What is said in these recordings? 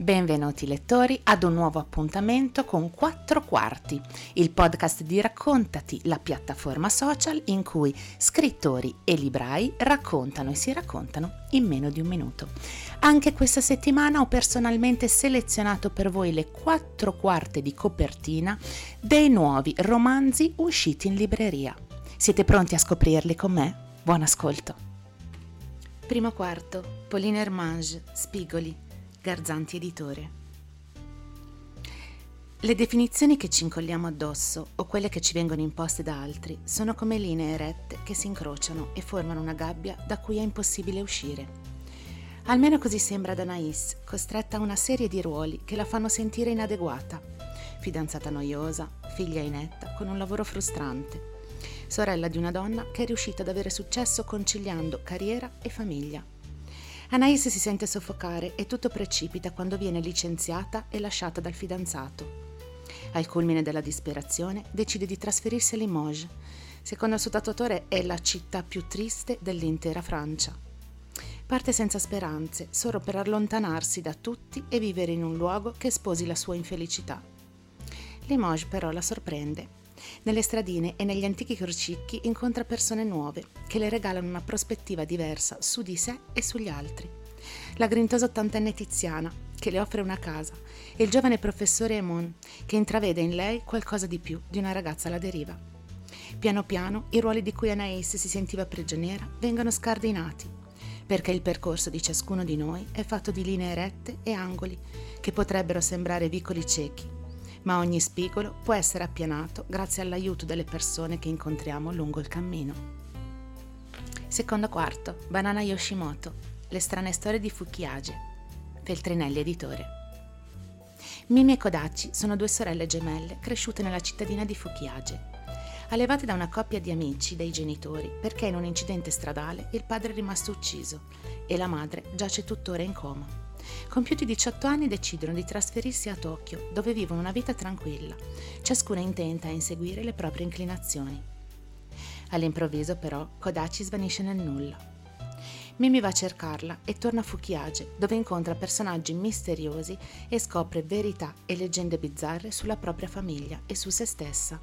Benvenuti lettori ad un nuovo appuntamento con Quattro Quarti, il podcast di Raccontati, la piattaforma social in cui scrittori e librai raccontano e si raccontano in meno di un minuto. Anche questa settimana ho personalmente selezionato per voi le quattro quarte di copertina dei nuovi romanzi usciti in libreria. Siete pronti a scoprirli con me? Buon ascolto! Primo quarto, Pauline Hermange, Spigoli, Garzanti Editore. Le definizioni che ci incolliamo addosso o quelle che ci vengono imposte da altri sono come linee rette che si incrociano e formano una gabbia da cui è impossibile uscire. Almeno così sembra ad Anais, costretta a una serie di ruoli che la fanno sentire inadeguata. Fidanzata noiosa, figlia inetta, con un lavoro frustrante, sorella di una donna che è riuscita ad avere successo conciliando carriera e famiglia. Anais si sente soffocare e tutto precipita quando viene licenziata e lasciata dal fidanzato. Al culmine della disperazione decide di trasferirsi a Limoges. Secondo il suo tatuatore è la città più triste dell'intera Francia. Parte senza speranze, solo per allontanarsi da tutti e vivere in un luogo che sposi la sua infelicità. Limoges però la sorprende nelle stradine e negli antichi crocicchi incontra persone nuove che le regalano una prospettiva diversa su di sé e sugli altri. La grintosa ottantenne Tiziana, che le offre una casa, e il giovane professore Emon, che intravede in lei qualcosa di più di una ragazza alla deriva. Piano piano i ruoli di cui Anais si sentiva prigioniera vengono scardinati, perché il percorso di ciascuno di noi è fatto di linee rette e angoli che potrebbero sembrare vicoli ciechi ma ogni spigolo può essere appianato grazie all'aiuto delle persone che incontriamo lungo il cammino. Secondo quarto, Banana Yoshimoto, Le strane storie di Fukiage, Feltrinelli Editore. Mimi e Kodachi sono due sorelle gemelle cresciute nella cittadina di Fukiage. Allevate da una coppia di amici dei genitori perché in un incidente stradale il padre è rimasto ucciso e la madre giace tuttora in coma. Compiuti 18 anni decidono di trasferirsi a Tokyo, dove vivono una vita tranquilla, ciascuna intenta a inseguire le proprie inclinazioni. All'improvviso, però, Kodachi svanisce nel nulla. Mimi va a cercarla e torna a Fukiage, dove incontra personaggi misteriosi e scopre verità e leggende bizzarre sulla propria famiglia e su se stessa.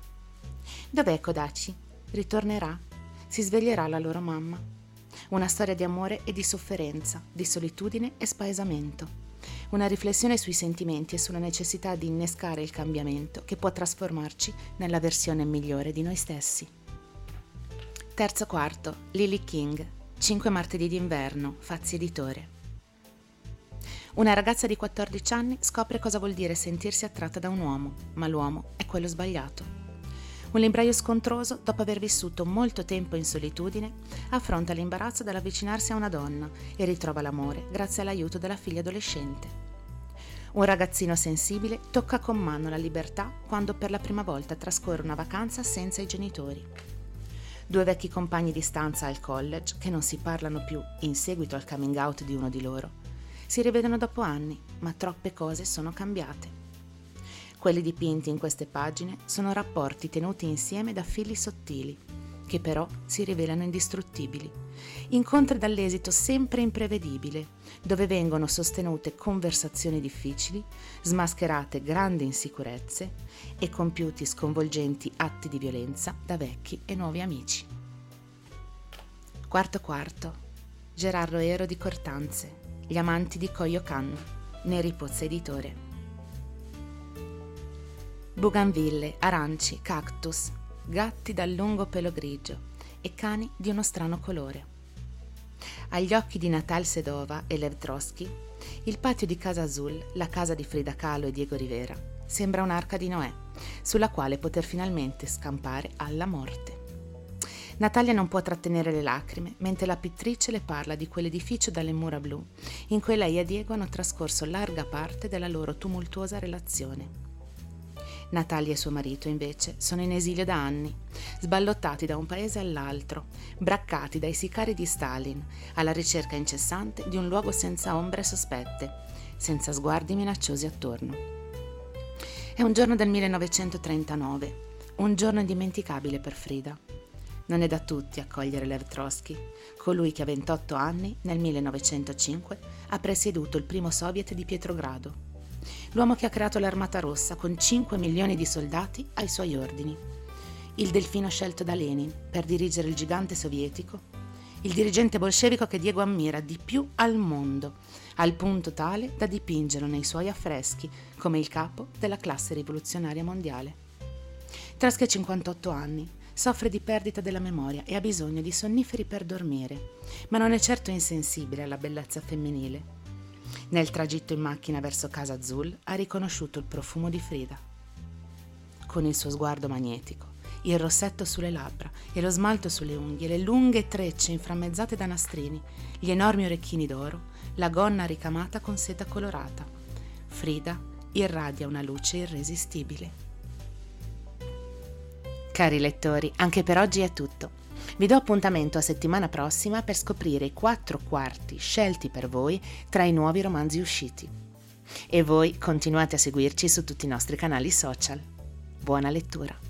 Dov'è Kodachi? Ritornerà? Si sveglierà la loro mamma? Una storia di amore e di sofferenza, di solitudine e spaesamento. Una riflessione sui sentimenti e sulla necessità di innescare il cambiamento che può trasformarci nella versione migliore di noi stessi. Terzo quarto, Lily King, 5 martedì d'inverno, Fazzi Editore. Una ragazza di 14 anni scopre cosa vuol dire sentirsi attratta da un uomo, ma l'uomo è quello sbagliato. Un libraio scontroso, dopo aver vissuto molto tempo in solitudine, affronta l'imbarazzo dall'avvicinarsi a una donna e ritrova l'amore grazie all'aiuto della figlia adolescente. Un ragazzino sensibile tocca con mano la libertà quando per la prima volta trascorre una vacanza senza i genitori. Due vecchi compagni di stanza al college, che non si parlano più in seguito al coming out di uno di loro, si rivedono dopo anni, ma troppe cose sono cambiate. Quelli dipinti in queste pagine sono rapporti tenuti insieme da fili sottili, che però si rivelano indistruttibili. Incontri dall'esito sempre imprevedibile, dove vengono sostenute conversazioni difficili, smascherate grandi insicurezze e compiuti sconvolgenti atti di violenza da vecchi e nuovi amici. Quarto quarto. Gerardo Ero di Cortanze. Gli amanti di Koyokan. Neri Pozza Editore. Bougainville, aranci, cactus, gatti dal lungo pelo grigio e cani di uno strano colore. Agli occhi di Natal Sedova e Lev Trotsky, il patio di Casa Azul, la casa di Frida Kahlo e Diego Rivera, sembra un'arca di Noè, sulla quale poter finalmente scampare alla morte. Natalia non può trattenere le lacrime mentre la pittrice le parla di quell'edificio dalle mura blu, in cui lei e Diego hanno trascorso larga parte della loro tumultuosa relazione. Natalia e suo marito, invece, sono in esilio da anni, sballottati da un paese all'altro, braccati dai sicari di Stalin, alla ricerca incessante di un luogo senza ombre sospette, senza sguardi minacciosi attorno. È un giorno del 1939, un giorno indimenticabile per Frida. Non è da tutti accogliere Lev Trotsky, colui che a 28 anni, nel 1905, ha presieduto il primo soviet di Pietrogrado l'uomo che ha creato l'Armata Rossa con 5 milioni di soldati ai suoi ordini, il delfino scelto da Lenin per dirigere il gigante sovietico, il dirigente bolscevico che Diego ammira di più al mondo, al punto tale da dipingerlo nei suoi affreschi come il capo della classe rivoluzionaria mondiale. Trasche 58 anni, soffre di perdita della memoria e ha bisogno di sonniferi per dormire, ma non è certo insensibile alla bellezza femminile. Nel tragitto in macchina verso Casa Azul ha riconosciuto il profumo di Frida. Con il suo sguardo magnetico, il rossetto sulle labbra e lo smalto sulle unghie, le lunghe trecce inframmezzate da nastrini, gli enormi orecchini d'oro, la gonna ricamata con seta colorata. Frida irradia una luce irresistibile. Cari lettori, anche per oggi è tutto. Vi do appuntamento a settimana prossima per scoprire i quattro quarti scelti per voi tra i nuovi romanzi usciti. E voi continuate a seguirci su tutti i nostri canali social. Buona lettura!